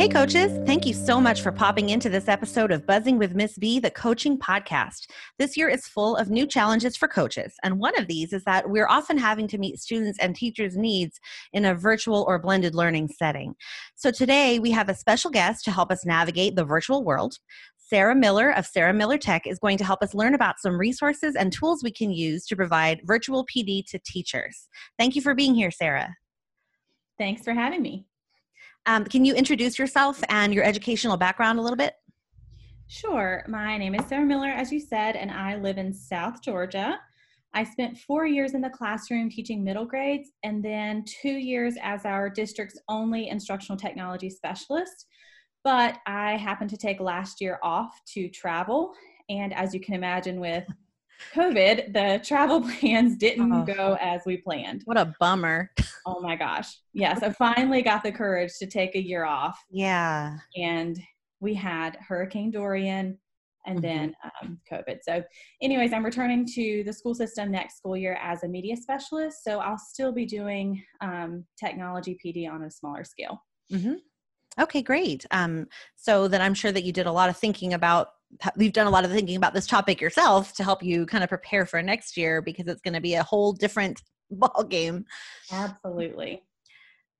Hey, coaches, thank you so much for popping into this episode of Buzzing with Miss B, the coaching podcast. This year is full of new challenges for coaches, and one of these is that we're often having to meet students' and teachers' needs in a virtual or blended learning setting. So today we have a special guest to help us navigate the virtual world. Sarah Miller of Sarah Miller Tech is going to help us learn about some resources and tools we can use to provide virtual PD to teachers. Thank you for being here, Sarah. Thanks for having me. Um, can you introduce yourself and your educational background a little bit? Sure. My name is Sarah Miller, as you said, and I live in South Georgia. I spent four years in the classroom teaching middle grades and then two years as our district's only instructional technology specialist. But I happened to take last year off to travel. And as you can imagine, with COVID, the travel plans didn't oh, go as we planned. What a bummer. Oh my gosh. Yes, I finally got the courage to take a year off. Yeah. And we had Hurricane Dorian and mm-hmm. then um, COVID. So, anyways, I'm returning to the school system next school year as a media specialist. So, I'll still be doing um, technology PD on a smaller scale. Mm-hmm. Okay, great. Um, so then I'm sure that you did a lot of thinking about you've done a lot of thinking about this topic yourself to help you kind of prepare for next year because it's going to be a whole different ball game. Absolutely.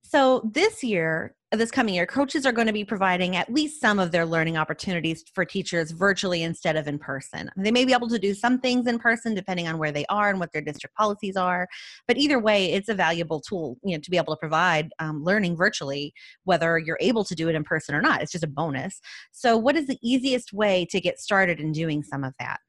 So this year, this coming year, coaches are going to be providing at least some of their learning opportunities for teachers virtually instead of in person. They may be able to do some things in person depending on where they are and what their district policies are, but either way, it's a valuable tool, you know, to be able to provide um, learning virtually, whether you're able to do it in person or not. It's just a bonus. So, what is the easiest way to get started in doing some of that?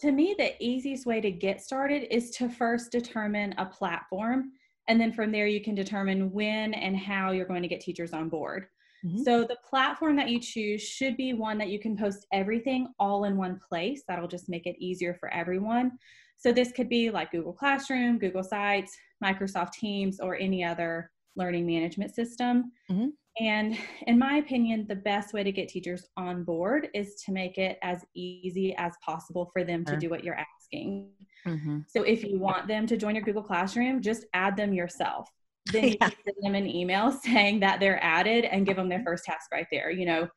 To me, the easiest way to get started is to first determine a platform and then from there, you can determine when and how you're going to get teachers on board. Mm-hmm. So the platform that you choose should be one that you can post everything all in one place. That'll just make it easier for everyone. So this could be like Google Classroom, Google Sites, Microsoft Teams, or any other learning management system. Mm-hmm. And in my opinion, the best way to get teachers on board is to make it as easy as possible for them to do what you're asking. Mm-hmm. So if you want them to join your Google Classroom, just add them yourself. Then you yeah. send them an email saying that they're added and give them their first task right there. You know,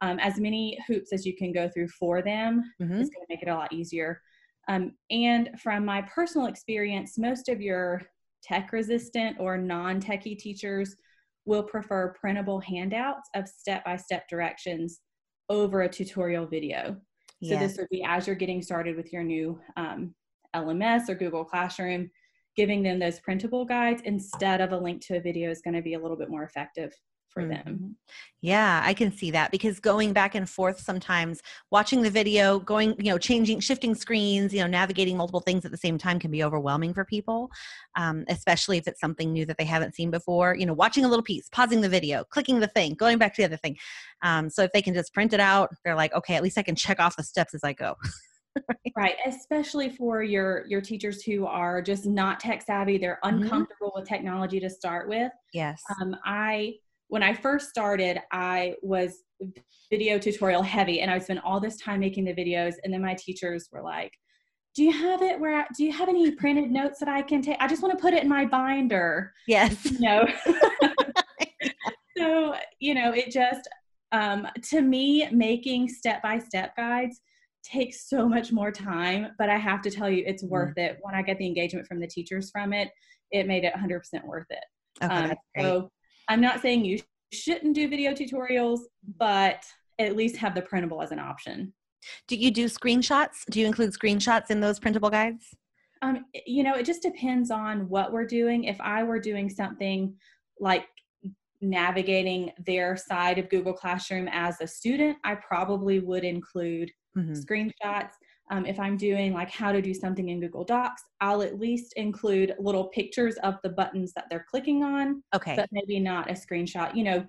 um, as many hoops as you can go through for them mm-hmm. is going to make it a lot easier. Um, and from my personal experience, most of your tech resistant or non techie teachers will prefer printable handouts of step by step directions over a tutorial video. So yes. this would be as you're getting started with your new um, LMS or Google Classroom, giving them those printable guides instead of a link to a video is going to be a little bit more effective for mm-hmm. them. Yeah, I can see that because going back and forth sometimes, watching the video, going, you know, changing, shifting screens, you know, navigating multiple things at the same time can be overwhelming for people, um, especially if it's something new that they haven't seen before. You know, watching a little piece, pausing the video, clicking the thing, going back to the other thing. Um, so if they can just print it out, they're like, okay, at least I can check off the steps as I go. right especially for your your teachers who are just not tech savvy they're mm-hmm. uncomfortable mm-hmm. with technology to start with yes um, i when I first started, I was video tutorial heavy and I would spend all this time making the videos. And then my teachers were like, do you have it where, I, do you have any printed notes that I can take? I just want to put it in my binder. Yes. You know? so, you know, it just, um, to me, making step-by-step guides takes so much more time, but I have to tell you, it's mm-hmm. worth it. When I get the engagement from the teachers from it, it made it 100% worth it. Okay, um, so I'm not saying you shouldn't do video tutorials, but at least have the printable as an option. Do you do screenshots? Do you include screenshots in those printable guides? Um, you know, it just depends on what we're doing. If I were doing something like navigating their side of Google Classroom as a student, I probably would include mm-hmm. screenshots. Um, if I'm doing like how to do something in Google Docs, I'll at least include little pictures of the buttons that they're clicking on. Okay. But maybe not a screenshot. You know,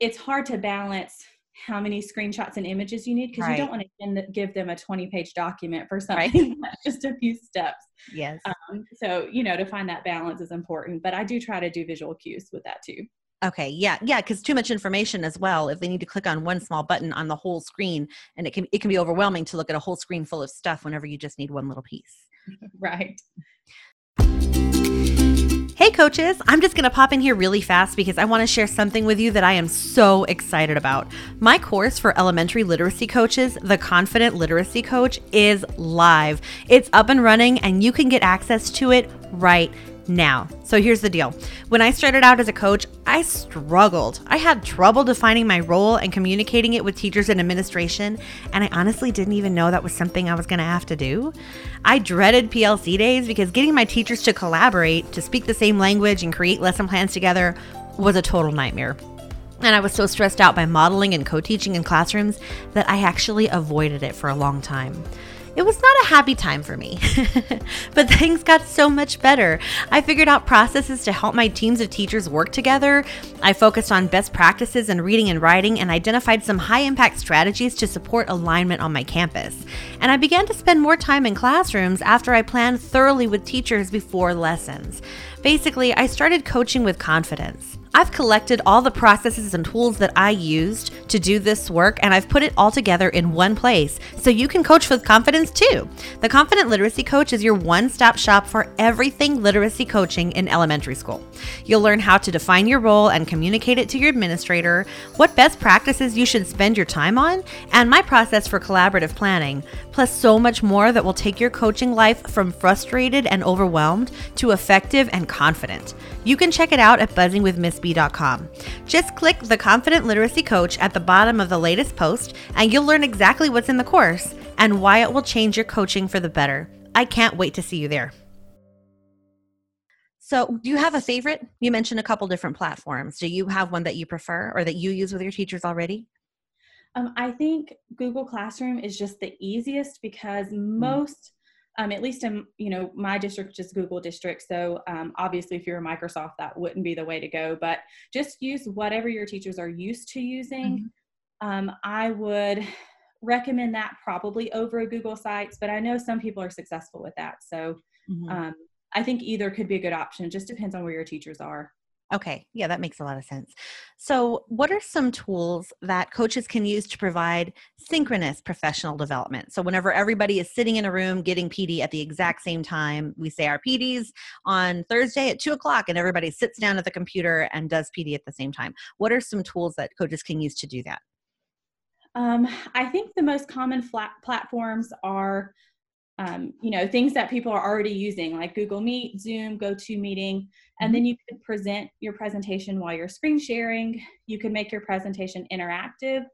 it's hard to balance how many screenshots and images you need because Right. you don't want to give them a 20 page document for something that's just a few steps. Yes. Um, so, you know, to find that balance is important, but I do try to do visual cues with that too. Okay, yeah, yeah, because too much information as well. If they need to click on one small button on the whole screen, and it can it can be overwhelming to look at a whole screen full of stuff whenever you just need one little piece. Right. Hey, coaches! I'm just gonna pop in here really fast because I want to share something with you that I am so excited about. My course for elementary literacy coaches, the Confident Literacy Coach, is live. It's up and running, and you can get access to it right now. So here's the deal. When I started out as a coach, I struggled. I had trouble defining my role and communicating it with teachers and administration, and I honestly didn't even know that was something I was going to have to do. I dreaded PLC days because getting my teachers to collaborate, to speak the same language, and create lesson plans together was a total nightmare. And I was so stressed out by modeling and co teaching in classrooms that I actually avoided it for a long time. It was not a happy time for me, but things got so much better. I figured out processes to help my teams of teachers work together. I focused on best practices in reading and writing and identified some high impact strategies to support alignment on my campus. And I began to spend more time in classrooms after I planned thoroughly with teachers before lessons. Basically, I started coaching with confidence. I've collected all the processes and tools that I used to do this work and I've put it all together in one place so you can coach with confidence too. The Confident Literacy Coach is your one stop shop for everything literacy coaching in elementary school. You'll learn how to define your role and communicate it to your administrator, what best practices you should spend your time on, and my process for collaborative planning, plus so much more that will take your coaching life from frustrated and overwhelmed to effective and confident. You can check it out at buzzingwithmissb.com. Just click the Confident Literacy Coach at the bottom of the latest post, and you'll learn exactly what's in the course and why it will change your coaching for the better. I can't wait to see you there. So, do you have a favorite? You mentioned a couple different platforms. Do you have one that you prefer or that you use with your teachers already? Um, I think Google Classroom is just the easiest because most, um, at least in you know my district, is Google district. So um, obviously, if you're a Microsoft, that wouldn't be the way to go. But just use whatever your teachers are used to using. Um, I would recommend that probably over a Google Sites, but I know some people are successful with that. So Mhm. um, I think either could be a good option. It just depends on where your teachers are. Okay, yeah, that makes a lot of sense. So, what are some tools that coaches can use to provide synchronous professional development? So, whenever everybody is sitting in a room getting PD at the exact same time, we say our PDs on Thursday at two o'clock, and everybody sits down at the computer and does PD at the same time. What are some tools that coaches can use to do that? Um, I think the most common flat platforms are, um, you know, things that people are already using, like Google Meet, Zoom, GoToMeeting, and then you could present your presentation while you're screen sharing. You can make your presentation interactive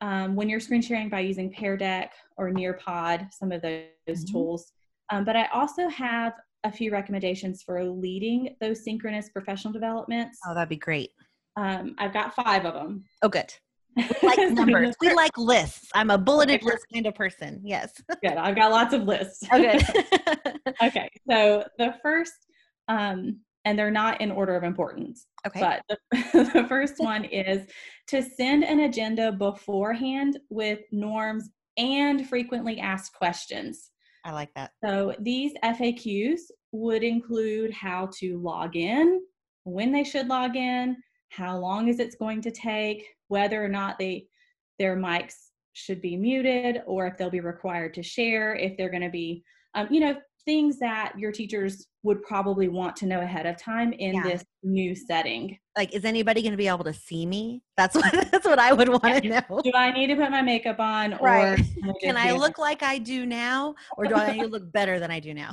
um, when you're screen sharing by using Pear Deck or Nearpod, some of those Mhm. tools. Um, but I also have a few recommendations for leading those synchronous professional developments. Oh, that'd be great. Um, I've got five of them. Oh, good. We like numbers. We like lists. I'm a bulleted Okay, list kind of person. Yes. Good. I've got lots of lists. Oh, good. okay. So the first, um, and they're not in order of importance, okay. but the, the first one is to send an agenda beforehand with norms and frequently asked questions. I like that. So these FAQs would include how to log in, when they should log in, how long is it going to take, whether or not they their mics should be muted, or if they'll be required to share, if they're going to be, um, you know, things that your teachers would probably want to know ahead of time in Yeah. this new setting. Like, is anybody going to be able to see me? That's what that's what I would want to know. Do I need to put my makeup on, or Right. can, Can I look like I do now, or do I need to look better than I do now?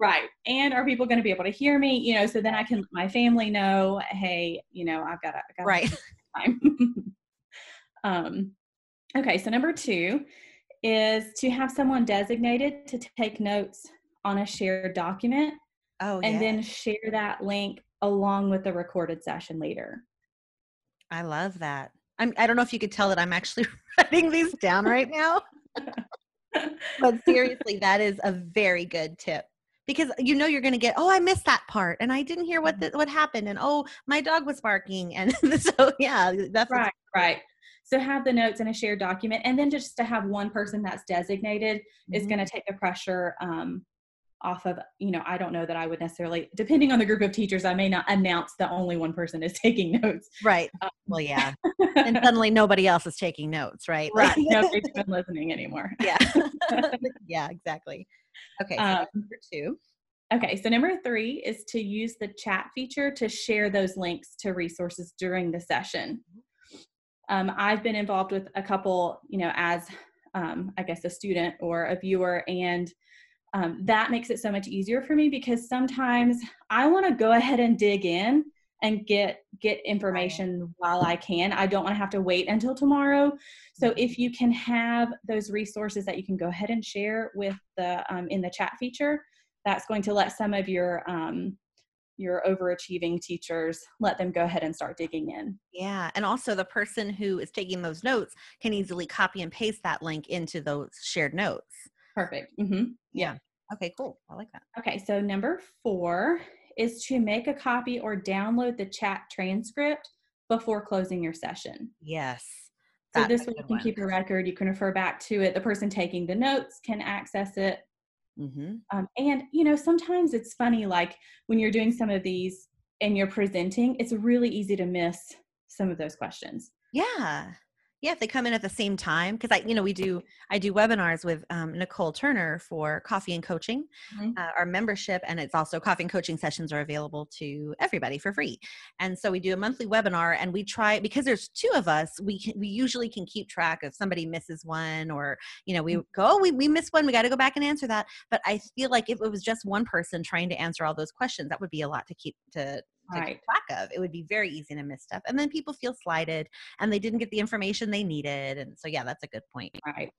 right and are people going to be able to hear me you know so then i can let my family know hey you know i've got got Right. Time um okay so number two is to have someone designated to take notes on a shared document Oh, and yeah. then share that link along with the recorded session later I love that. I'm, I don't know if you could tell that I'm actually writing these down right now, but seriously, that is a very good tip because you know you're going to get, oh, I missed that part, and I didn't hear what the, what happened, and oh, my dog was barking, and so yeah, that's right right. So have the notes in a shared document, and then just to have one person that's designated mm-hmm. is going to take the pressure um, off of you know i don't know that i would necessarily depending on the group of teachers i may not announce that only one person is taking notes right. um, well yeah. And suddenly nobody else is taking notes right? Right nobody's been listening anymore. Yeah. Yeah exactly okay so um, number two. okay so number three is to use the chat feature to share those links to resources during the session. Um, i've been involved with a couple you know as um, i guess a student or a viewer and um, that makes it so much easier for me because sometimes I want to go ahead and dig in and get get information while I can. I don't want to have to wait until tomorrow. So mm-hmm. if you can have those resources that you can go ahead and share with the um, in the chat feature, that's going to let some of your um, your overachieving teachers let them go ahead and start digging in. Yeah, and also the person who is taking those notes can easily copy and paste that link into those shared notes. Perfect. Mm-hmm. Yeah. Okay, cool. I like that. Okay, so number four is to make a copy or download the chat transcript before closing your session. Yes. So this way you can one. keep a record. You can refer back to it. The person taking the notes can access it. Mm-hmm. Um, and you know, sometimes it's funny, like when you're doing some of these and you're presenting, it's really easy to miss some of those questions. Yeah yeah if they come in at the same time because i you know we do i do webinars with um, nicole turner for coffee and coaching mm-hmm. uh, our membership and it's also coffee and coaching sessions are available to everybody for free and so we do a monthly webinar and we try because there's two of us we can, we usually can keep track if somebody misses one or you know we mm-hmm. go oh, we, we missed one we got to go back and answer that but i feel like if it was just one person trying to answer all those questions that would be a lot to keep to to right. keep track of. It would be very easy to miss stuff. And then people feel slighted and they didn't get the information they needed. And so, yeah, that's a good point. Right.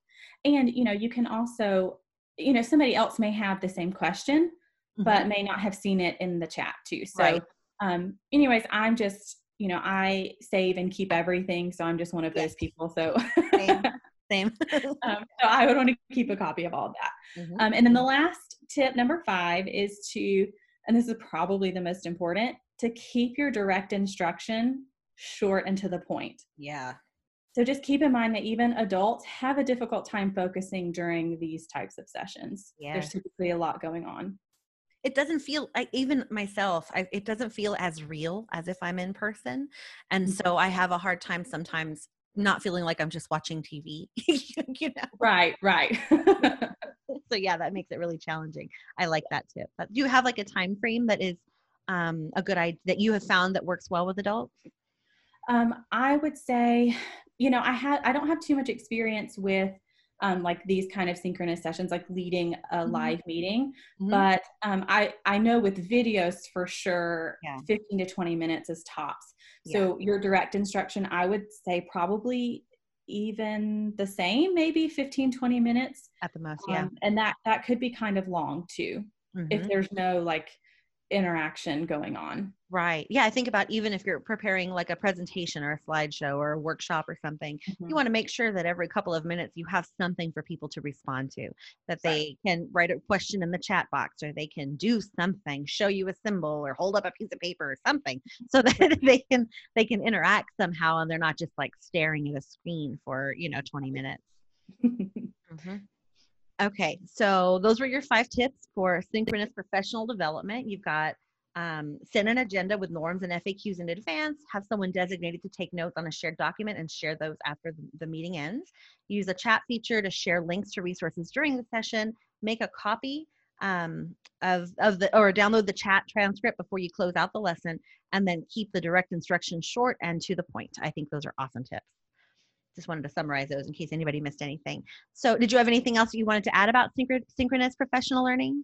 And, you know, you can also, you know, somebody else may have the same question, mm-hmm. but may not have seen it in the chat too. So, right. um, anyways, I'm just, you know, I save and keep everything. So I'm just one of yes. those people. So, same. same. um, so I would want to keep a copy of all of that. Mm-hmm. Um, and then the last tip, number five, is to, and this is probably the most important, to keep your direct instruction short and to the point. Yeah. So just keep in mind that even adults have a difficult time focusing during these types of sessions. Yeah. There's typically a lot going on. It doesn't feel like even myself, I, it doesn't feel as real as if I'm in person. And mm-hmm. so I have a hard time sometimes not feeling like I'm just watching TV. you know? Right, right. so yeah, that makes it really challenging. I like that tip. But do you have like a time frame that is um, a good idea that you have found that works well with adults? Um, I would say, you know, I had I don't have too much experience with um, like these kind of synchronous sessions, like leading a mm-hmm. live meeting. Mm-hmm. But um, I I know with videos for sure, yeah. 15 to 20 minutes is tops. So your direct instruction, I would say probably even the same, maybe 15 20 minutes at the most. Yeah, um, and that that could be kind of long too, mm-hmm. if there's no like interaction going on. Right. Yeah. I think about even if you're preparing like a presentation or a slideshow or a workshop or something, mm-hmm. you want to make sure that every couple of minutes you have something for people to respond to, that they right. can write a question in the chat box or they can do something, show you a symbol or hold up a piece of paper or something so that they can they can interact somehow and they're not just like staring at a screen for, you know, 20 minutes. mm-hmm. Okay, so those were your five tips for synchronous professional development. You've got um, send an agenda with norms and FAQs in advance, have someone designated to take notes on a shared document and share those after the, meeting ends. Use a chat feature to share links to resources during the session. Make a copy um, of, of the or download the chat transcript before you close out the lesson, and then keep the direct instructions short and to the point. I think those are awesome tips just wanted to summarize those in case anybody missed anything. So did you have anything else you wanted to add about synchronous professional learning?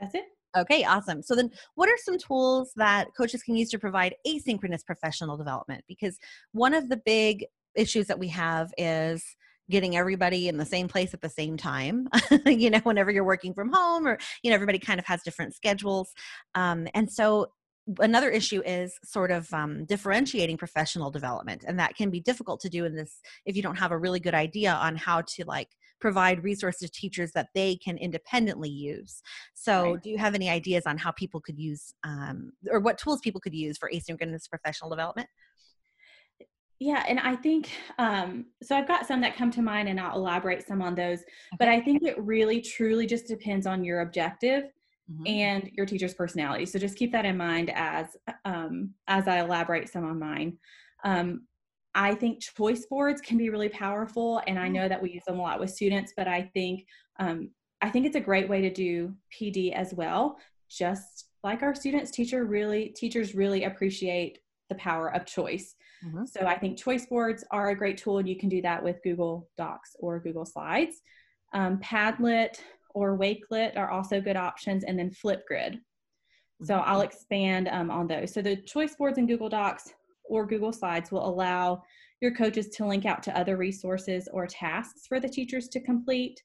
that's it. Okay, awesome. So then what are some tools that coaches can use to provide asynchronous professional development? Because one of the big issues that we have is getting everybody in the same place at the same time you know whenever you're working from home or you know everybody kind of has different schedules um, and so another issue is sort of um, differentiating professional development and that can be difficult to do in this if you don't have a really good idea on how to like provide resources to teachers that they can independently use so right. do you have any ideas on how people could use um, or what tools people could use for asynchronous professional development yeah, and I think um, so. I've got some that come to mind, and I'll elaborate some on those. Okay. But I think it really, truly just depends on your objective mm-hmm. and your teacher's personality. So just keep that in mind as um, as I elaborate some on mine. Um, I think choice boards can be really powerful, and I mm. know that we use them a lot with students. But I think um, I think it's a great way to do PD as well. Just like our students, teacher really teachers really appreciate the power of choice. Mm-hmm. So I think choice boards are a great tool, and you can do that with Google Docs or Google Slides. Um, Padlet or Wakelet are also good options, and then Flipgrid. So mm-hmm. I'll expand um, on those. So the choice boards in Google Docs or Google Slides will allow your coaches to link out to other resources or tasks for the teachers to complete.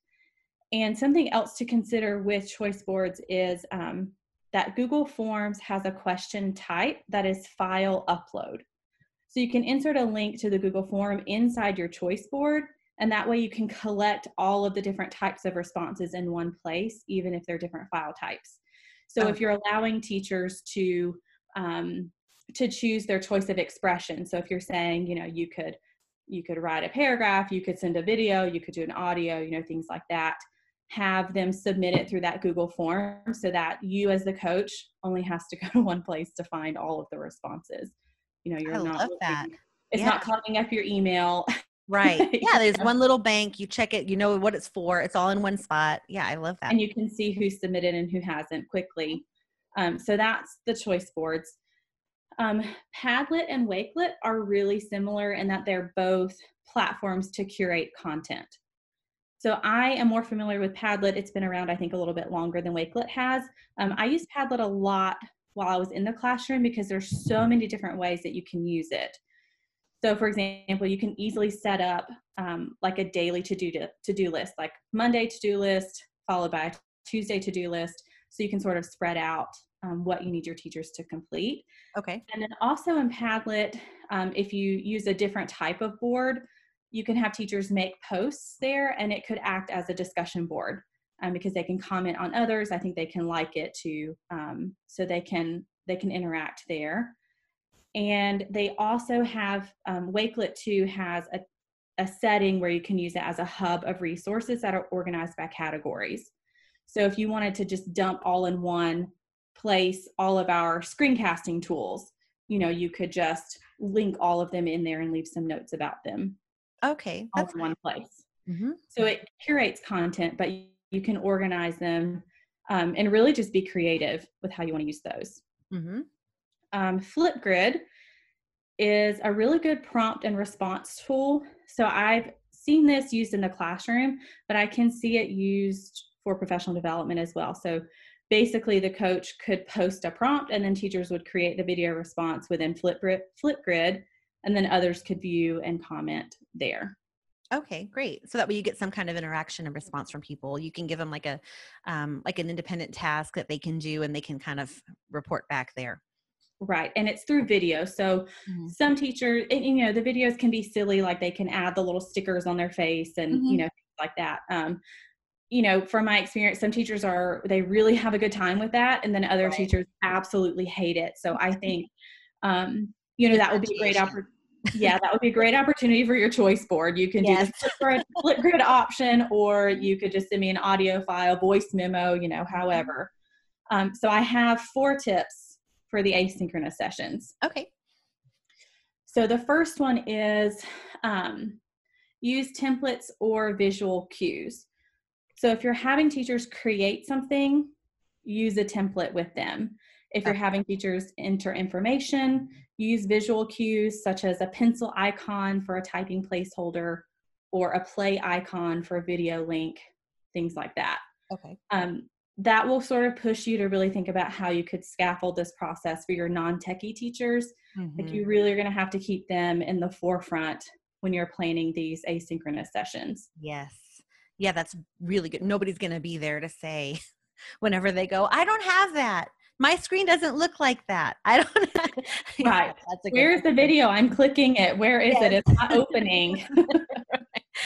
And something else to consider with choice boards is um, that Google Forms has a question type that is file upload. So you can insert a link to the Google form inside your choice board, and that way you can collect all of the different types of responses in one place, even if they're different file types. So okay. if you're allowing teachers to um, to choose their choice of expression, so if you're saying, you know, you could you could write a paragraph, you could send a video, you could do an audio, you know, things like that. Have them submit it through that Google form so that you, as the coach, only has to go to one place to find all of the responses you know you're I not love looking, that it's yeah. not clogging up your email right. Yeah there's one little bank you check it you know what it's for it's all in one spot. Yeah i love that. And you can see who submitted and who hasn't quickly. Um, so that's the choice boards. Um, padlet and wakelet are really similar in that they're both platforms to curate content. So I am more familiar with Padlet. It's been around, I think, a little bit longer than Wakelet has. Um, I use Padlet a lot while I was in the classroom because there's so many different ways that you can use it. So, for example, you can easily set up um, like a daily to-do to-do list, like Monday to-do list followed by Tuesday to-do list, so you can sort of spread out um, what you need your teachers to complete. Okay. And then also in Padlet, um, if you use a different type of board, you can have teachers make posts there, and it could act as a discussion board um, because they can comment on others. I think they can like it too, um, so they can they can interact there. And they also have um, Wakelet too has a a setting where you can use it as a hub of resources that are organized by categories. So if you wanted to just dump all in one place all of our screencasting tools, you know, you could just link all of them in there and leave some notes about them. Okay, that's all in one place. Mm-hmm. So it curates content, but you can organize them um, and really just be creative with how you want to use those. Mm-hmm. Um, Flipgrid is a really good prompt and response tool. So I've seen this used in the classroom, but I can see it used for professional development as well. So basically, the coach could post a prompt, and then teachers would create the video response within Flipgrid, Flipgrid and then others could view and comment there. Okay, great. So that way you get some kind of interaction and response from people. You can give them like a um, like an independent task that they can do, and they can kind of report back there. Right, and it's through video. So mm-hmm. some teachers, and, you know, the videos can be silly, like they can add the little stickers on their face and mm-hmm. you know like that. Um, you know, from my experience, some teachers are they really have a good time with that, and then other right. teachers absolutely hate it. So I think, um, you know, that would be a great opportunity yeah, that would be a great opportunity for your choice board. You can yes. do the Flipgrid option, or you could just send me an audio file, voice memo, you know, however. Um, so I have four tips for the asynchronous sessions. Okay. So the first one is um, use templates or visual cues. So if you're having teachers create something, use a template with them. If you're having teachers enter information, use visual cues such as a pencil icon for a typing placeholder or a play icon for a video link, things like that. Okay. Um, that will sort of push you to really think about how you could scaffold this process for your non-techie teachers. Mm-hmm. Like you really are going to have to keep them in the forefront when you're planning these asynchronous sessions. Yes. Yeah, that's really good. Nobody's going to be there to say whenever they go, I don't have that my screen doesn't look like that. I don't. right. Where's the video? I'm clicking it. Where is yes. it? It's not opening.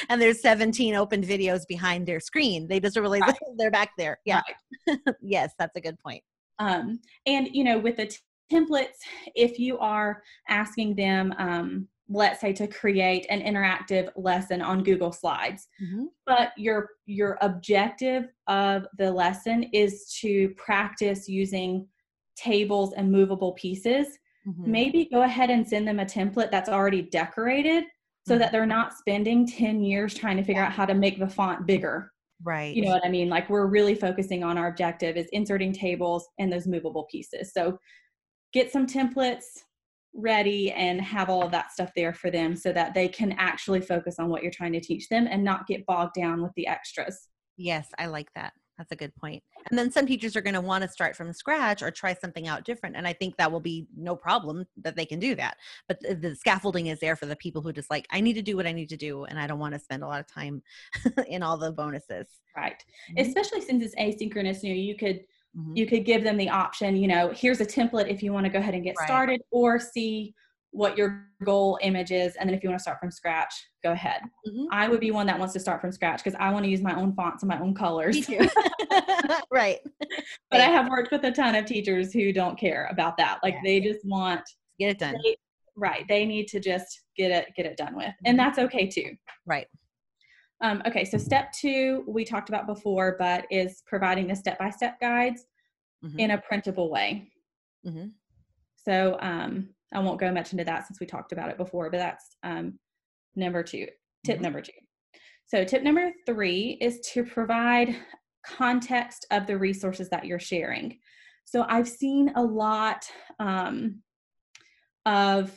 and there's 17 open videos behind their screen. They just realize right. they're back there. Yeah. Right. yes, that's a good point. Um, and you know, with the t- templates, if you are asking them um, let's say to create an interactive lesson on Google Slides. Mm-hmm. But your your objective of the lesson is to practice using tables and movable pieces. Mm-hmm. Maybe go ahead and send them a template that's already decorated so mm-hmm. that they're not spending 10 years trying to figure out how to make the font bigger. Right. You know what I mean? Like we're really focusing on our objective is inserting tables and those movable pieces. So get some templates, ready and have all of that stuff there for them so that they can actually focus on what you're trying to teach them and not get bogged down with the extras. Yes, I like that. That's a good point. And then some teachers are going to want to start from scratch or try something out different. And I think that will be no problem that they can do that. But the, the scaffolding is there for the people who just like, I need to do what I need to do. And I don't want to spend a lot of time in all the bonuses. Right. Mm-hmm. Especially since it's asynchronous, you know, you could Mm-hmm. You could give them the option, you know, here's a template if you want to go ahead and get right. started or see what your goal image is. And then if you want to start from scratch, go ahead. Mm-hmm. I would be one that wants to start from scratch because I want to use my own fonts and my own colors. Me too. right. But I have worked with a ton of teachers who don't care about that. Like yeah. they just want get it done. They, right. They need to just get it get it done with. And mm-hmm. that's okay too. Right. Um, okay, so step two we talked about before, but is providing the step by step guides mm-hmm. in a printable way. Mm-hmm. So um, I won't go much into that since we talked about it before, but that's um, number two, tip mm-hmm. number two. So, tip number three is to provide context of the resources that you're sharing. So, I've seen a lot um, of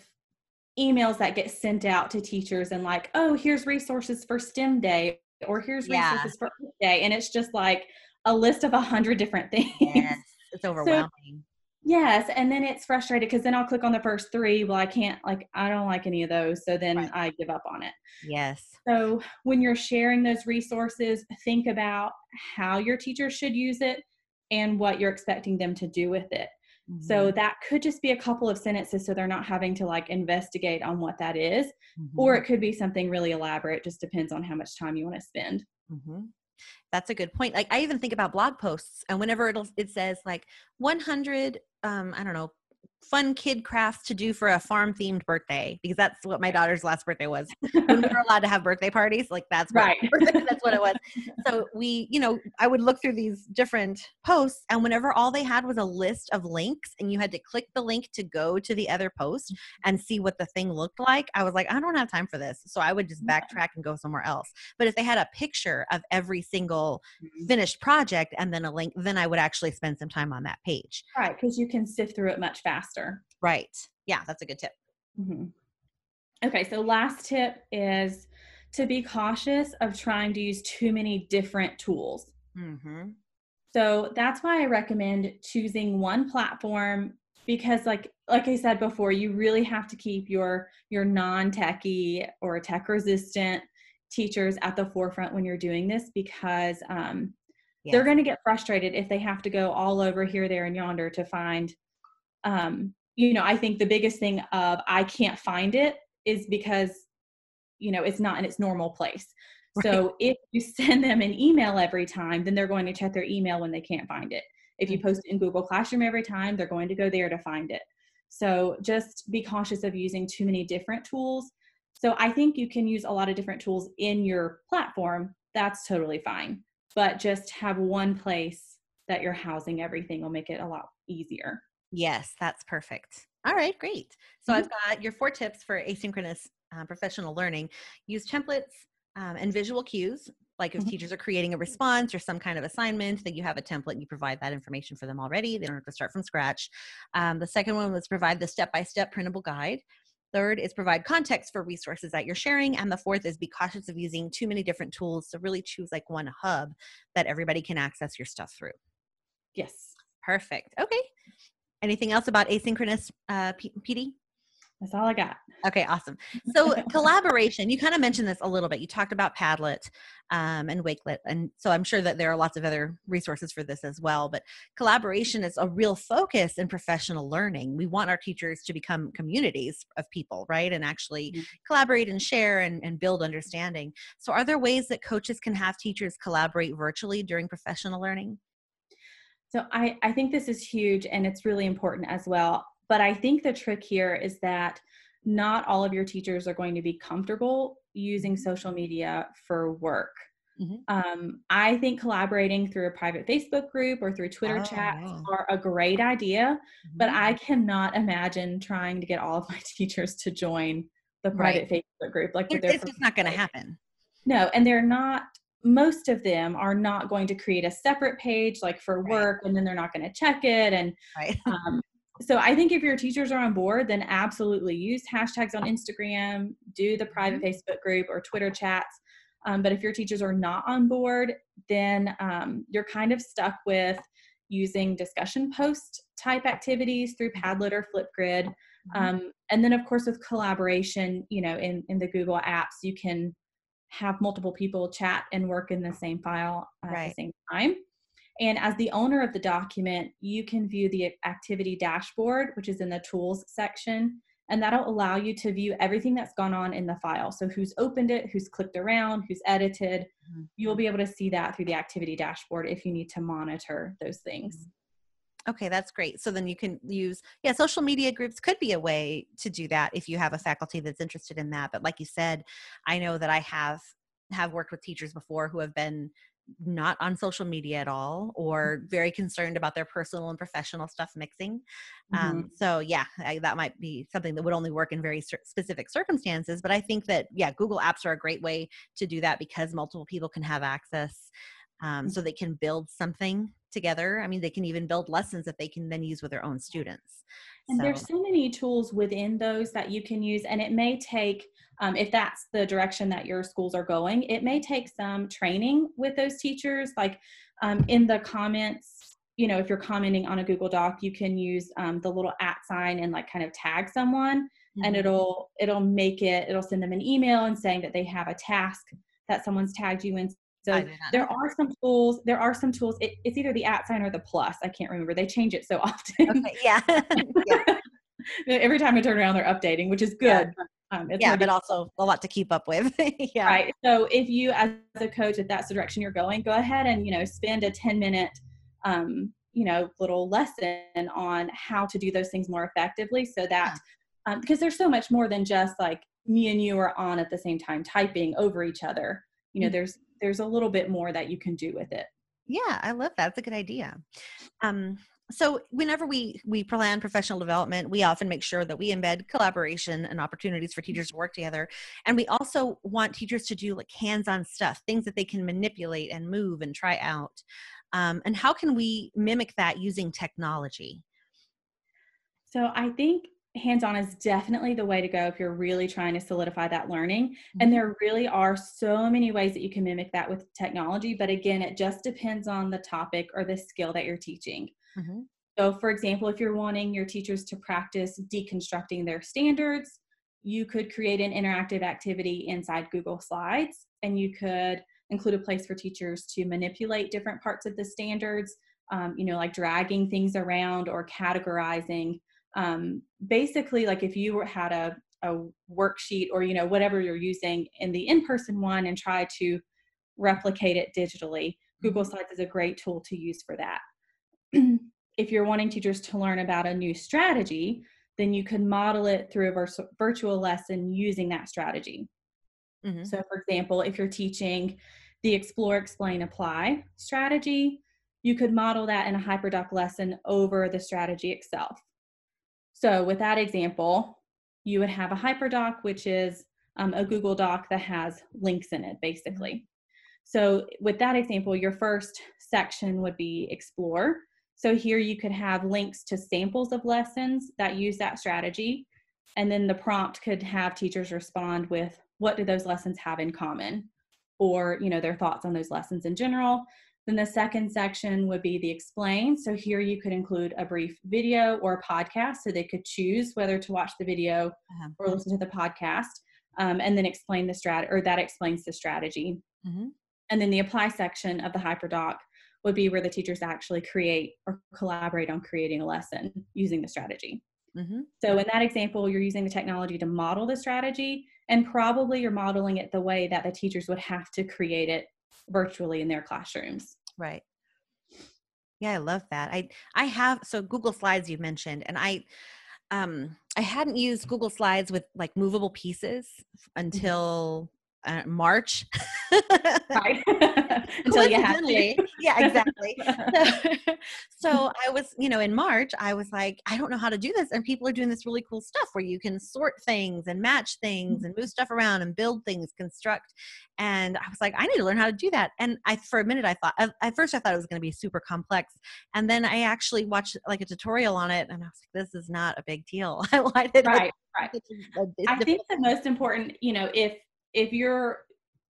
emails that get sent out to teachers and like, oh, here's resources for STEM day or here's resources yeah. for day. And it's just like a list of a hundred different things. Yes, it's overwhelming. So, yes. And then it's frustrated because then I'll click on the first three. Well, I can't like, I don't like any of those. So then right. I give up on it. Yes. So when you're sharing those resources, think about how your teacher should use it and what you're expecting them to do with it. Mm-hmm. So that could just be a couple of sentences so they're not having to like investigate on what that is. Mm-hmm. Or it could be something really elaborate, just depends on how much time you want to spend. Mm-hmm. That's a good point. Like I even think about blog posts and whenever it'll it says like 100 um I don't know fun kid crafts to do for a farm themed birthday because that's what my daughter's last birthday was. When we were allowed to have birthday parties like that's right. that's what it was. So we you know i would look through these different posts and whenever all they had was a list of links and you had to click the link to go to the other post mm-hmm. and see what the thing looked like i was like i don't have time for this. So i would just backtrack and go somewhere else. But if they had a picture of every single mm-hmm. finished project and then a link then i would actually spend some time on that page. Right because you can sift through it much faster faster. Right. Yeah, that's a good tip. Mm-hmm. Okay, so last tip is to be cautious of trying to use too many different tools. Mm-hmm. So that's why I recommend choosing one platform because like like I said before, you really have to keep your your non-techie or tech resistant teachers at the forefront when you're doing this because um, yes. they're going to get frustrated if they have to go all over here, there, and yonder to find um, you know, I think the biggest thing of I can't find it is because, you know, it's not in its normal place. Right. So if you send them an email every time, then they're going to check their email when they can't find it. If you mm-hmm. post in Google Classroom every time, they're going to go there to find it. So just be cautious of using too many different tools. So I think you can use a lot of different tools in your platform. That's totally fine. But just have one place that you're housing everything will make it a lot easier. Yes, that's perfect. All right, great. So mm-hmm. I've got your four tips for asynchronous uh, professional learning. Use templates um, and visual cues. Like if mm-hmm. teachers are creating a response or some kind of assignment, that you have a template and you provide that information for them already. They don't have to start from scratch. Um, the second one was provide the step by step printable guide. Third is provide context for resources that you're sharing. And the fourth is be cautious of using too many different tools. So really choose like one hub that everybody can access your stuff through. Yes. Perfect. Okay. Anything else about asynchronous uh, PD? That's all I got. Okay, awesome. So collaboration, you kind of mentioned this a little bit. You talked about Padlet um, and Wakelet, and so I'm sure that there are lots of other resources for this as well. But collaboration is a real focus in professional learning. We want our teachers to become communities of people, right, and actually mm-hmm. collaborate and share and, and build understanding. So, are there ways that coaches can have teachers collaborate virtually during professional learning? So I, I think this is huge and it's really important as well. But I think the trick here is that not all of your teachers are going to be comfortable using social media for work. Mm-hmm. Um, I think collaborating through a private Facebook group or through Twitter oh, chats wow. are a great idea, mm-hmm. but I cannot imagine trying to get all of my teachers to join the private right. Facebook group. Like it's just not going to happen. No, and they're not. Most of them are not going to create a separate page like for right. work, and then they're not going to check it. And right. um, so I think if your teachers are on board, then absolutely use hashtags on Instagram, do the private mm-hmm. Facebook group or Twitter chats. Um, but if your teachers are not on board, then um, you're kind of stuck with using discussion post type activities through Padlet or Flipgrid. Mm-hmm. Um, and then, of course, with collaboration, you know, in, in the Google apps, you can have multiple people chat and work in the same file at right. the same time. And as the owner of the document, you can view the activity dashboard, which is in the tools section, and that'll allow you to view everything that's gone on in the file. So who's opened it, who's clicked around, who's edited. Mm-hmm. You'll be able to see that through the activity dashboard if you need to monitor those things. Mm-hmm. Okay, that's great. So then you can use, yeah, social media groups could be a way to do that if you have a faculty that's interested in that. But like you said, I know that I have have worked with teachers before who have been not on social media at all or mm-hmm. very concerned about their personal and professional stuff mixing. Mm-hmm. Um, so yeah, I, that might be something that would only work in very specific circumstances. But I think that yeah, Google Apps are a great way to do that because multiple people can have access, um, so they can build something together. I mean, they can even build lessons that they can then use with their own students. And so. there's so many tools within those that you can use, and it may take um, if that's the direction that your schools are going, it may take some training with those teachers. Like um, in the comments, you know, if you're commenting on a Google Doc, you can use um, the little at sign and like kind of tag someone, mm-hmm. and it'll it'll make it it'll send them an email and saying that they have a task that someone's tagged you in. So there are some tools. There are some tools. It, it's either the at sign or the plus. I can't remember. They change it so often. Okay, yeah. yeah. Every time I turn around, they're updating, which is good. Yeah. Um, yeah, but also a lot to keep up with. yeah. Right. So if you, as a coach, if that's the direction you're going, go ahead and you know spend a 10 minute, um, you know, little lesson on how to do those things more effectively, so that um, because there's so much more than just like me and you are on at the same time typing over each other. You know, mm-hmm. there's there's a little bit more that you can do with it. Yeah, I love that. That's a good idea. Um, so whenever we we plan professional development we often make sure that we embed collaboration and opportunities for teachers to work together and we also want teachers to do like hands-on stuff things that they can manipulate and move and try out um, and how can we mimic that using technology so i think hands-on is definitely the way to go if you're really trying to solidify that learning mm-hmm. and there really are so many ways that you can mimic that with technology but again it just depends on the topic or the skill that you're teaching Mm-hmm. So, for example, if you're wanting your teachers to practice deconstructing their standards, you could create an interactive activity inside Google Slides and you could include a place for teachers to manipulate different parts of the standards, um, you know, like dragging things around or categorizing. Um, basically, like if you had a, a worksheet or, you know, whatever you're using in the in person one and try to replicate it digitally, Google mm-hmm. Slides is a great tool to use for that. if you're wanting teachers to learn about a new strategy, then you could model it through a virtual lesson using that strategy. Mm-hmm. So, for example, if you're teaching the explore, explain, apply strategy, you could model that in a HyperDoc lesson over the strategy itself. So, with that example, you would have a HyperDoc, which is um, a Google Doc that has links in it, basically. So, with that example, your first section would be explore. So here you could have links to samples of lessons that use that strategy. And then the prompt could have teachers respond with what do those lessons have in common? Or, you know, their thoughts on those lessons in general. Then the second section would be the explain. So here you could include a brief video or a podcast so they could choose whether to watch the video uh-huh. or listen to the podcast. Um, and then explain the strat or that explains the strategy. Mm-hmm. And then the apply section of the HyperDoc would be where the teachers actually create or collaborate on creating a lesson using the strategy. Mm-hmm. So, in that example, you're using the technology to model the strategy, and probably you're modeling it the way that the teachers would have to create it virtually in their classrooms. Right. Yeah, I love that. I I have so Google Slides you mentioned, and I um, I hadn't used Google Slides with like movable pieces Mm-hmm. until uh, March. right until you have to yeah, exactly. so, so I was, you know, in March, I was like, I don't know how to do this. And people are doing this really cool stuff where you can sort things and match things Mm-hmm. and move stuff around and build things, construct. And I was like, I need to learn how to do that. And I, for a minute, I thought, at- first, I thought it was going to be super complex. And then I actually watched like a tutorial on it and I was like, this is not a big deal. Why did right right I think the most important, you know, if if you're,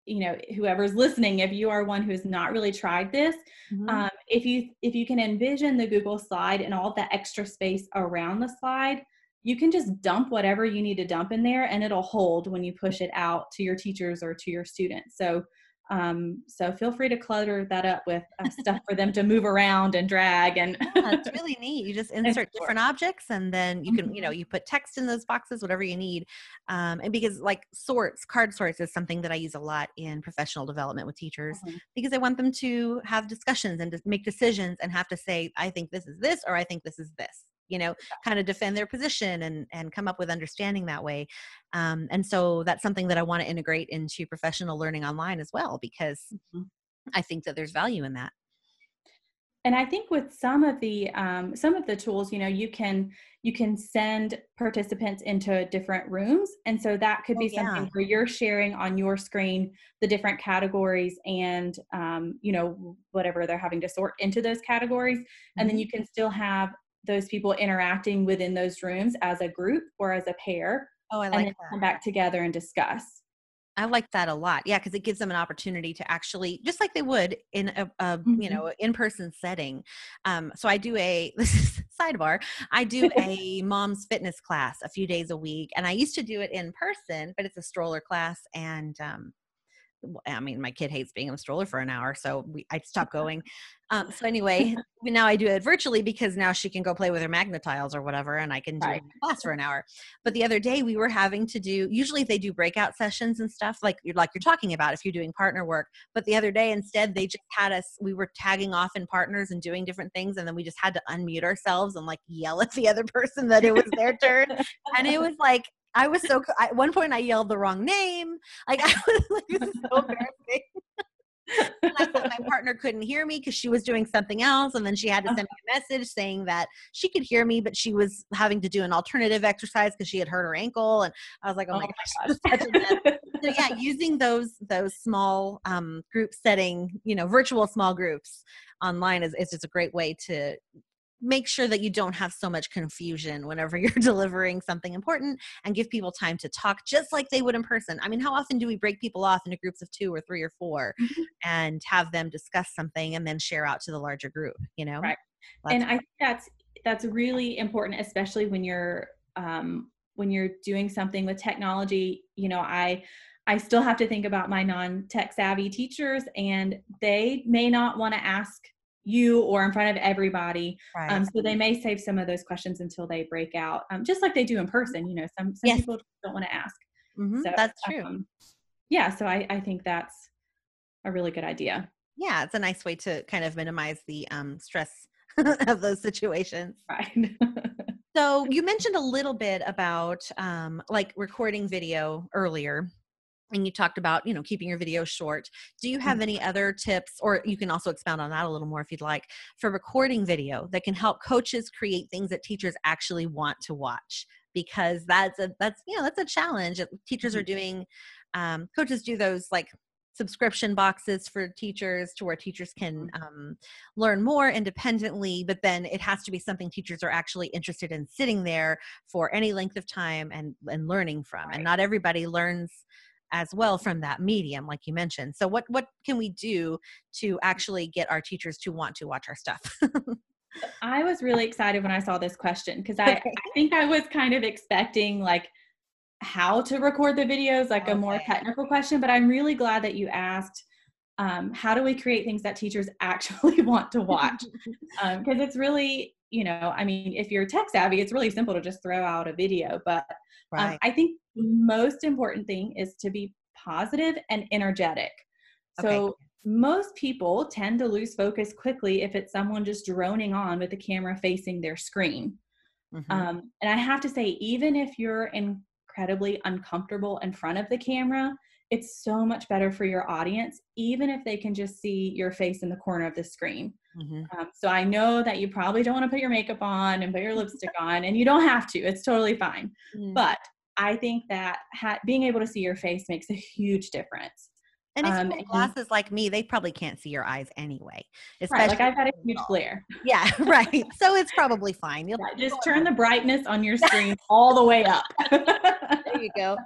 you know, whoever's listening, if you are one who's not really tried this, Mhm. um, if you if you can envision the Google slide and all the extra space around the slide, you can just dump whatever you need to dump in there, and it'll hold when you push it out to your teachers or to your students. So. Um, so feel free to clutter that up with uh, stuff for them to move around and drag and yeah, it's really neat. You just insert different objects and then you can, you know, Mhm. you put text in those boxes, whatever you need. Um, and because like sorts, card sorts is something that I use a lot in professional development with teachers Mhm. because I want them to have discussions and to make decisions and have to say, I think this is this or I think this is this. You know, kind of defend their position and and come up with understanding that way. Um, and so that's something that I want to integrate into professional learning online as well because Mhm. I think that there's value in that. and i think with some of the um, some of the tools you know you can you can send participants into different rooms and so that could Oh, be something yeah. where you're sharing on your screen the different categories and um, you know whatever they're having to sort into those categories and then Mhm. you can still have those people interacting within those rooms as a group or as a pair Oh, I and like then that. come back together and discuss I like that a lot. Yeah, because it gives them an opportunity to actually, just like they would in a, a you Mhm. know in-person setting. Um, so I do a this is sidebar. I do a mom's fitness class a few days a week, and I used to do it in person, but it's a stroller class, and um, I mean, my kid hates being in a stroller for an hour, so we, I stopped going. Um, so anyway, now I do it virtually because now she can go play with her magnetiles or whatever, and I can do Right. class for an hour. But the other day we were having to do. Usually they do breakout sessions and stuff like you're like you're talking about if you're doing partner work. But the other day instead they just had us. We were tagging off in partners and doing different things, and then we just had to unmute ourselves and like yell at the other person that it was their turn, and it was like. I was so at one point I yelled the wrong name. Like I was like, this is so embarrassing. and I thought my partner couldn't hear me because she was doing something else, and then she had to send me a message saying that she could hear me, but she was having to do an alternative exercise because she had hurt her ankle. And I was like, "Oh, my gosh, this is such a so yeah, using those those small um, group setting, you know, virtual small groups online is is just a great way to make sure that you don't have so much confusion whenever you're delivering something important and give people time to talk just like they would in person. I mean, how often do we break people off into groups of two or three or 4 Mhm. and have them discuss something and then share out to the larger group, you know? Right. That's- and I think that's that's really important, especially when you're um, when you're doing something with technology. You know, I I still have to think about my non-tech savvy teachers, and they may not want to ask you or in front of everybody. right. Um, so they may save some of those questions until they break out, um, just like they do in person. You know, some some Yes. people don't want to ask. Mhm, So that's true. um, yeah, so I I think that's a really good idea. yeah, it's a nice way to kind of minimize the um, stress of those situations. Right. So you mentioned a little bit about um, like recording video earlier, and you talked about you know keeping your video short. Do you have any other tips, or you can also expound on that a little more if you'd like, for recording video that can help coaches create things that teachers actually want to watch? Because that's a that's you know that's a challenge. Teachers are doing, um, coaches do those like subscription boxes for teachers to where teachers can um, learn more independently but then it has to be something teachers are actually interested in sitting there for any length of time and and learning from Right. and not everybody learns as well from that medium like you mentioned so what what can we do to actually get our teachers to want to watch our stuff I was really excited when I saw this question because I, Okay. I think I was kind of expecting like how to record the videos, like a more technical question, but I'm really glad that you asked um, how do we create things that teachers actually want to watch? Because it's really, you know, I mean, if you're tech savvy, it's really simple to just throw out a video, but um, I think the most important thing is to be positive and energetic. So Okay. most people tend to lose focus quickly if it's someone just droning on with the camera facing their screen. Mm-hmm. Um, and I have to say, even if you're incredibly uncomfortable in front of the camera, it's so much better for your audience, even if they can just see your face in the corner of the screen. Mm-hmm. Um, so I know that you probably don't want to put your makeup on and put your lipstick on, and you don't have to. It's totally fine. Mm-hmm. But I think that ha- being able to see your face makes a huge difference. And if um, you have glasses like me, they probably can't see your eyes anyway. Especially right, like I've had a huge glare. Yeah, right. So it's probably fine. You'll yeah, just turn the brightness on your screen all the way up. there you go.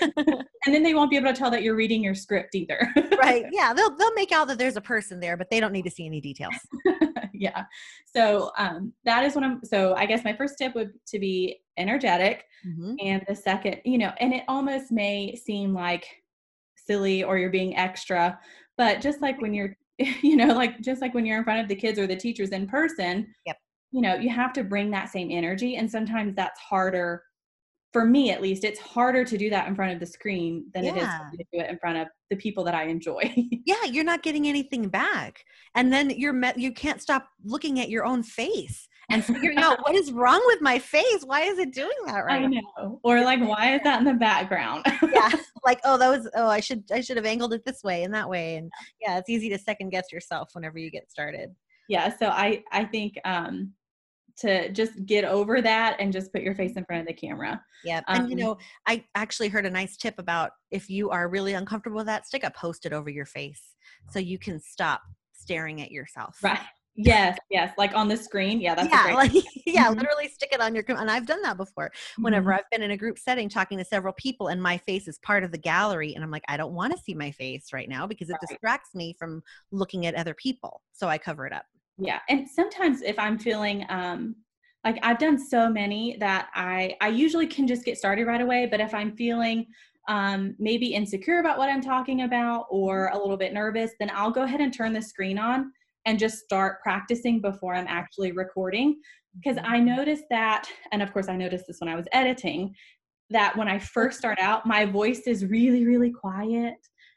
and then they won't be able to tell that you're reading your script either. right. Yeah. They'll they'll make out that there's a person there, but they don't need to see any details. yeah. So um, that is what I'm. So I guess my first tip would to be energetic, mm-hmm. and the second, you know, and it almost may seem like silly or you're being extra. But just like when you're, you know, like just like when you're in front of the kids or the teachers in person, yep. you know, you have to bring that same energy. And sometimes that's harder for me at least it's harder to do that in front of the screen than yeah. it is to do it in front of the people that i enjoy yeah you're not getting anything back and then you're met you can't stop looking at your own face and figuring out what is wrong with my face why is it doing that right i know or like why is that in the background yeah like oh that was oh i should i should have angled it this way and that way and yeah it's easy to second guess yourself whenever you get started yeah so i i think um to just get over that and just put your face in front of the camera. Yeah. Um, and you um, know, I actually heard a nice tip about if you are really uncomfortable with that, stick a post it over your face so you can stop staring at yourself. Right. Yes, yes, like on the screen. Yeah, that's yeah, like, yeah. Mm-hmm. Literally stick it on your and I've done that before. Whenever mm-hmm. I've been in a group setting talking to several people, and my face is part of the gallery, and I'm like, I don't want to see my face right now because it right. distracts me from looking at other people, so I cover it up yeah and sometimes if i'm feeling um like i've done so many that i i usually can just get started right away but if i'm feeling um, maybe insecure about what i'm talking about or a little bit nervous then i'll go ahead and turn the screen on and just start practicing before i'm actually recording because i mm-hmm. noticed that and of course i noticed this when i was editing that when i first start out my voice is really really quiet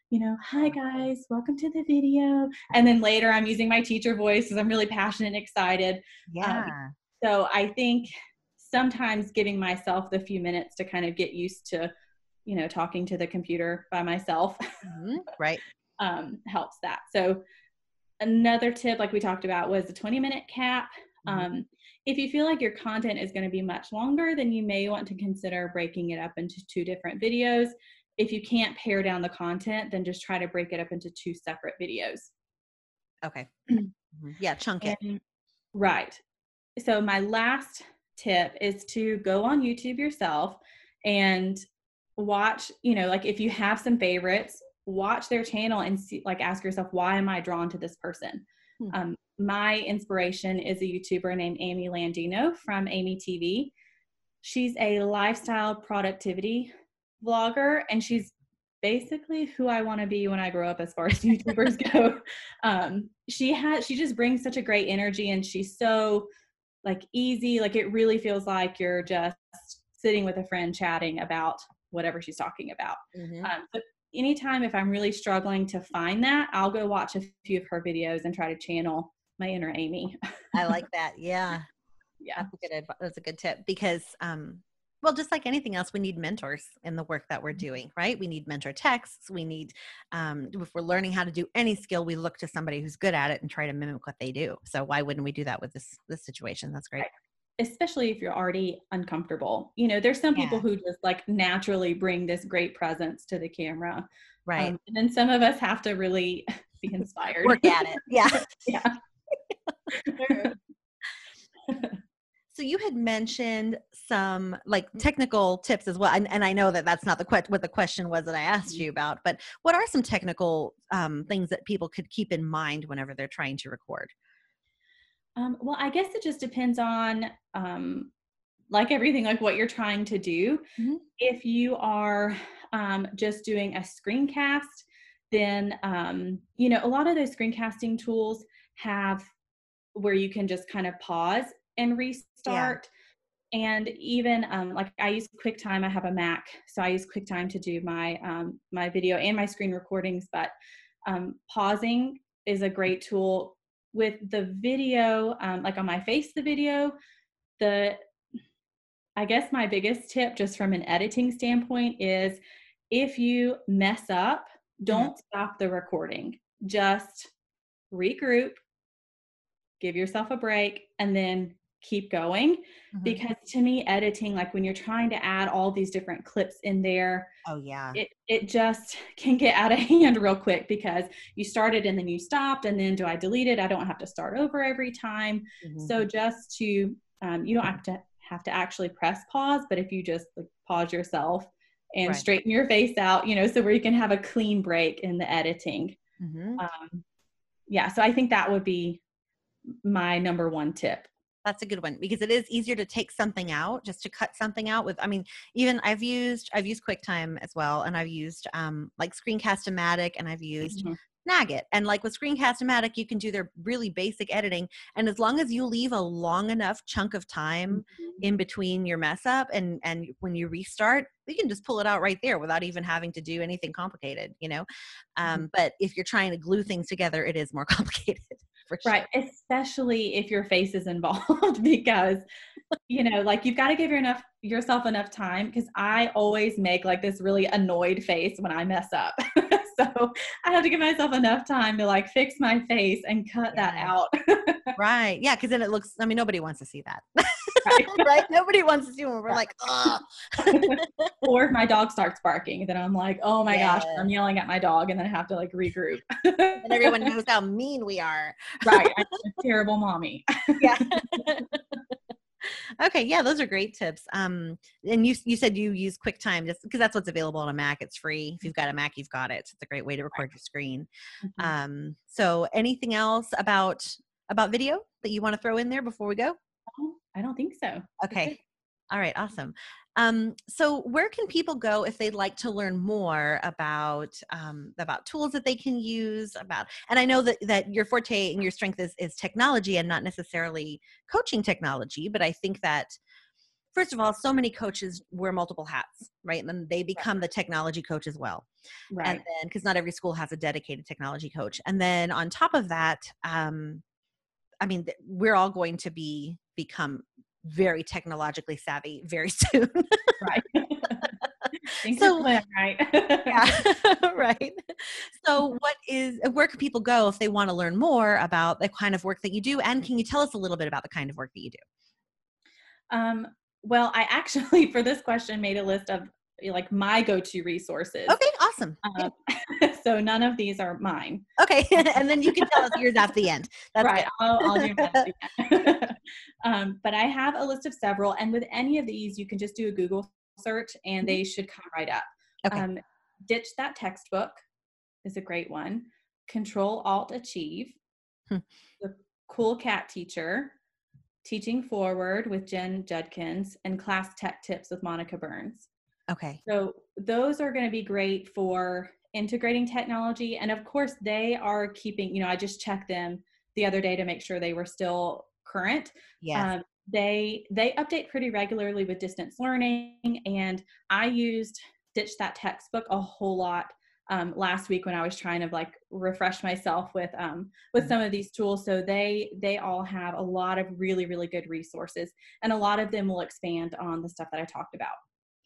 you know, hi guys, welcome to the video. And then later I'm using my teacher voice because I'm really passionate and excited. Um, yeah. Um, so I think sometimes giving myself the few minutes to kind of get used to, you know, talking to the computer by myself. Mm-hmm. Right. um, helps that. So another tip, like we talked about, was the 20 minute cap. Mm-hmm. Um, if you feel like your content is going to be much longer, then you may want to consider breaking it up into two different videos if you can't pare down the content, then just try to break it up into two separate videos. Okay. Mm-hmm. yeah, chunk it. And, right. So my last tip is to go on YouTube yourself and watch, you know, like if you have some favorites, watch their channel and see like ask yourself why am I drawn to this person? Hmm. Um, my inspiration is a YouTuber named Amy Landino from Amy TV. She's a lifestyle productivity vlogger and she's basically who I want to be when I grow up as far as YouTubers go. Um, she has she just brings such a great energy and she's so like easy. Like it really feels like you're just sitting with a friend chatting about whatever she's talking about. Mm-hmm. Um, anytime if I'm really struggling to find that, I'll go watch a few of her videos and try to channel my inner Amy. I like that. Yeah. Yeah. That's a good, that's a good tip because um, well just like anything else we need mentors in the work that we're mm-hmm. doing right we need mentor texts we need um, if we're learning how to do any skill we look to somebody who's good at it and try to mimic what they do so why wouldn't we do that with this this situation that's great right. Especially if you're already uncomfortable you know there's some yeah. people who just like naturally bring this great presence to the camera right um, and then some of us have to really be inspired work at it yeah yeah So you had mentioned some like technical tips as well, and, and I know that that's not the que- what the question was that I asked mm-hmm. you about. But what are some technical um, things that people could keep in mind whenever they're trying to record? Um, well, I guess it just depends on, um, like everything, like what you're trying to do. Mm-hmm. If you are um, just doing a screencast, then um, you know a lot of those screencasting tools have where you can just kind of pause and restart. Yeah. And even um, like I use QuickTime. I have a Mac, so I use QuickTime to do my um, my video and my screen recordings. But um, pausing is a great tool with the video. Um, like on my face, the video, the I guess my biggest tip, just from an editing standpoint, is if you mess up, mm-hmm. don't mm-hmm. stop the recording. Just regroup, give yourself a break, and then keep going mm-hmm. because to me editing like when you're trying to add all these different clips in there oh yeah it, it just can get out of hand real quick because you started and then you stopped and then do i delete it i don't have to start over every time mm-hmm. so just to um, you don't have to have to actually press pause but if you just like pause yourself and right. straighten your face out you know so where you can have a clean break in the editing mm-hmm. um, yeah so i think that would be my number one tip that's a good one because it is easier to take something out just to cut something out with i mean even i've used i've used quicktime as well and i've used um like screencast-o-matic and i've used mm-hmm. Snagit. And like with Screencast-O-Matic, you can do their really basic editing. And as long as you leave a long enough chunk of time mm-hmm. in between your mess up and and when you restart, you can just pull it out right there without even having to do anything complicated, you know. Mm-hmm. Um, but if you're trying to glue things together, it is more complicated. Sure. Right, especially if your face is involved, because you know, like you've got to give your enough yourself enough time. Because I always make like this really annoyed face when I mess up. so I have to give myself enough time to like fix my face and cut yeah. that out. right. Yeah. Cause then it looks, I mean, nobody wants to see that. Right. right. Nobody wants to see when we're like, ah. or if my dog starts barking, then I'm like, oh my yeah. gosh, I'm yelling at my dog and then I have to like regroup. and everyone knows how mean we are. right. I'm a terrible mommy. yeah okay yeah those are great tips um and you you said you use quicktime just because that's what's available on a mac it's free. If you've got a mac you've got it it's a great way to record your screen. Mm-hmm. um so anything else about about video that you want to throw in there before we go? I don't think so. Okay all right awesome um, so where can people go if they'd like to learn more about um, about tools that they can use about and I know that that your forte and your strength is, is technology and not necessarily coaching technology, but I think that first of all, so many coaches wear multiple hats, right? And then they become the technology coach as well. Right. And then because not every school has a dedicated technology coach. And then on top of that, um, I mean, we're all going to be become very technologically savvy very soon. right. so right yeah right so what is where can people go if they want to learn more about the kind of work that you do and can you tell us a little bit about the kind of work that you do um, well i actually for this question made a list of like my go-to resources. Okay awesome. Um, so none of these are mine. Okay and then you can tell us yours at the end. That's right I'll, I'll, do that um, but i have a list of several and with any of these you can just do a google search and mm-hmm. they should come right up. Okay. Um, ditch that textbook is a great one. Control alt achieve. Hmm. the cool cat teacher. Teaching forward with jen judkins and class tech tips with monica burns Okay. So those are going to be great for integrating technology. And of course, they are keeping, you know, I just checked them the other day to make sure they were still current. Yeah. Um, they they update pretty regularly with distance learning and i used ditch that textbook a whole lot um, last week when i was trying to like refresh myself with um, with mm-hmm. some of these tools so they they all have a lot of really really good resources and a lot of them will expand on the stuff that i talked about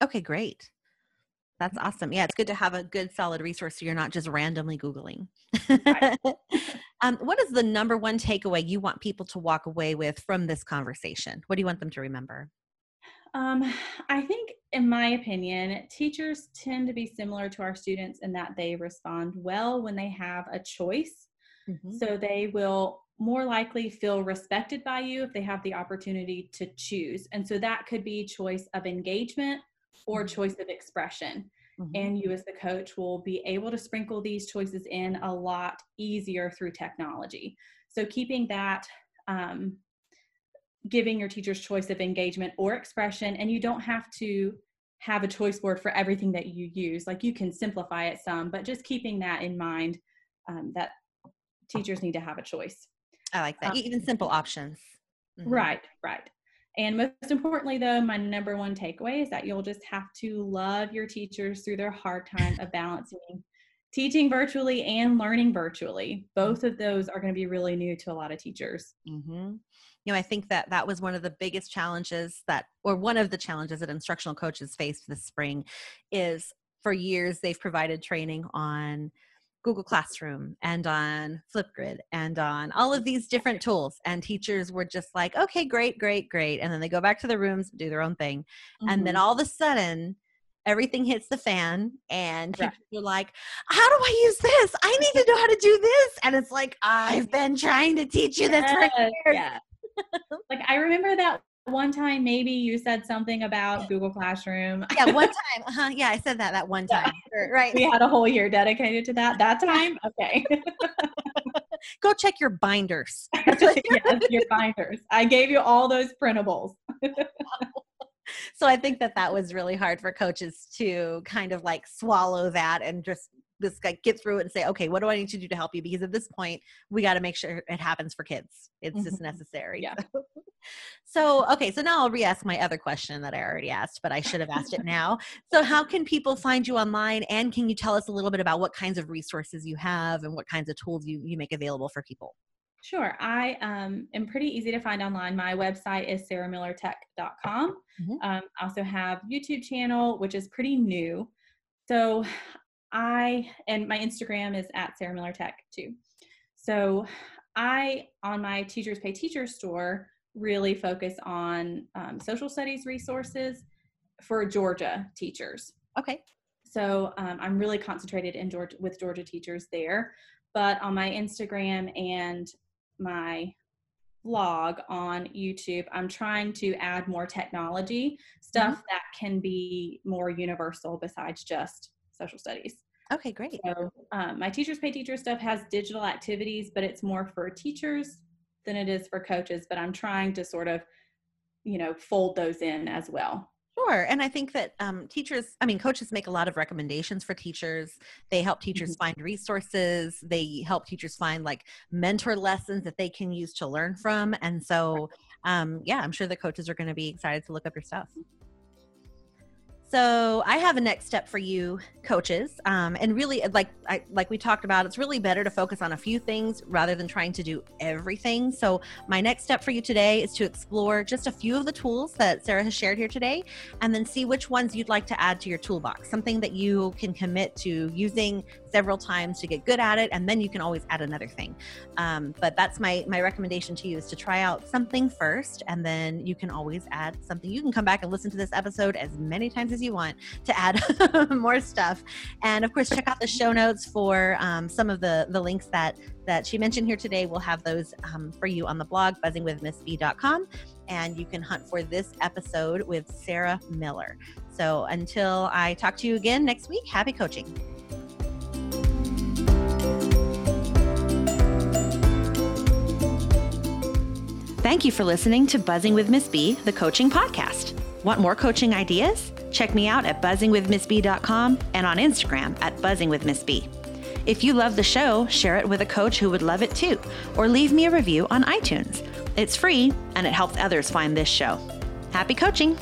Okay, great. That's mm. awesome. Yeah, it's good to have a good solid resource so you're not just randomly Googling. um, what is the number one takeaway you want people to walk away with from this conversation? What do you want them to remember? Um, I think, in my opinion, teachers tend to be similar to our students in that they respond well when they have a choice. Mm-hmm. So they will more likely feel respected by you if they have the opportunity to choose. And so that could be choice of engagement or mm-hmm. choice of expression. Mm-hmm. And you, as the coach, will be able to sprinkle these choices in a lot easier through technology. So, keeping that, um, giving your teachers choice of engagement or expression, and you don't have to have a choice board for everything that you use. Like you can simplify it some, but just keeping that in mind um, that teachers need to have a choice. I like that. Um, Even simple options. Mm-hmm. Right, right. And most importantly, though, my number one takeaway is that you'll just have to love your teachers through their hard time of balancing teaching virtually and learning virtually. Both of those are going to be really new to a lot of teachers. Mm-hmm. You know, I think that that was one of the biggest challenges that, or one of the challenges that instructional coaches faced this spring is for years they've provided training on Google Classroom and on Flipgrid and on all of these different tools. And teachers were just like, okay, great, great, great. And then they go back to the rooms, do their own thing. Mm-hmm. And then mm-hmm. all of a sudden, everything hits the fan and right. are like, how do I use this? I need to know how to do this. And it's like, I've been trying to teach you this for years. Yeah. like I remember that one time maybe you said something about Google Classroom. yeah, one time. Uh-huh. Yeah, I said that that one time. Yeah. Right. We had a whole year dedicated to that. That time? Okay. Go check your binders. yes, your binders. I gave you all those printables. so I think that that was really hard for coaches to kind of like swallow that and just this guy get through it and say okay what do i need to do to help you because at this point we got to make sure it happens for kids it's mm-hmm. just necessary yeah so okay so now i'll re-ask my other question that i already asked but i should have asked it now so how can people find you online and can you tell us a little bit about what kinds of resources you have and what kinds of tools you, you make available for people Sure. I um, am pretty easy to find online. My website is sarahmillertech.com. Mm-hmm. Um, I also have YouTube channel, which is pretty new. So I and my Instagram is at Sarah Miller Tech too. So I on my Teachers Pay Teachers store really focus on um, social studies resources for Georgia teachers. Okay. So um, I'm really concentrated in Georgia with Georgia teachers there, but on my Instagram and my blog on YouTube, I'm trying to add more technology stuff mm-hmm. that can be more universal besides just social studies. Okay, great. So um, my Teachers Pay Teacher stuff has digital activities, but it's more for teachers than it is for coaches. But I'm trying to sort of, you know, fold those in as well. Sure. And I think that um, teachers, I mean, coaches make a lot of recommendations for teachers. They help teachers mm-hmm. find resources. They help teachers find like mentor lessons that they can use to learn from. And so, um, yeah, I'm sure the coaches are going to be excited to look up your stuff. So I have a next step for you, coaches, um, and really, like I, like we talked about, it's really better to focus on a few things rather than trying to do everything. So my next step for you today is to explore just a few of the tools that Sarah has shared here today, and then see which ones you'd like to add to your toolbox. Something that you can commit to using several times to get good at it and then you can always add another thing. Um, but that's my my recommendation to you is to try out something first and then you can always add something. You can come back and listen to this episode as many times as you want to add more stuff. And of course check out the show notes for um, some of the the links that that she mentioned here today. We'll have those um, for you on the blog buzzingwithmissb.com and you can hunt for this episode with sarah miller. So until i talk to you again next week happy coaching Thank you for listening to Buzzing with Miss B, the coaching podcast. Want more coaching ideas? Check me out at buzzingwithmissb.com and on Instagram at buzzingwithmissb. If you love the show, share it with a coach who would love it too, or leave me a review on iTunes. It's free and it helps others find this show. Happy coaching!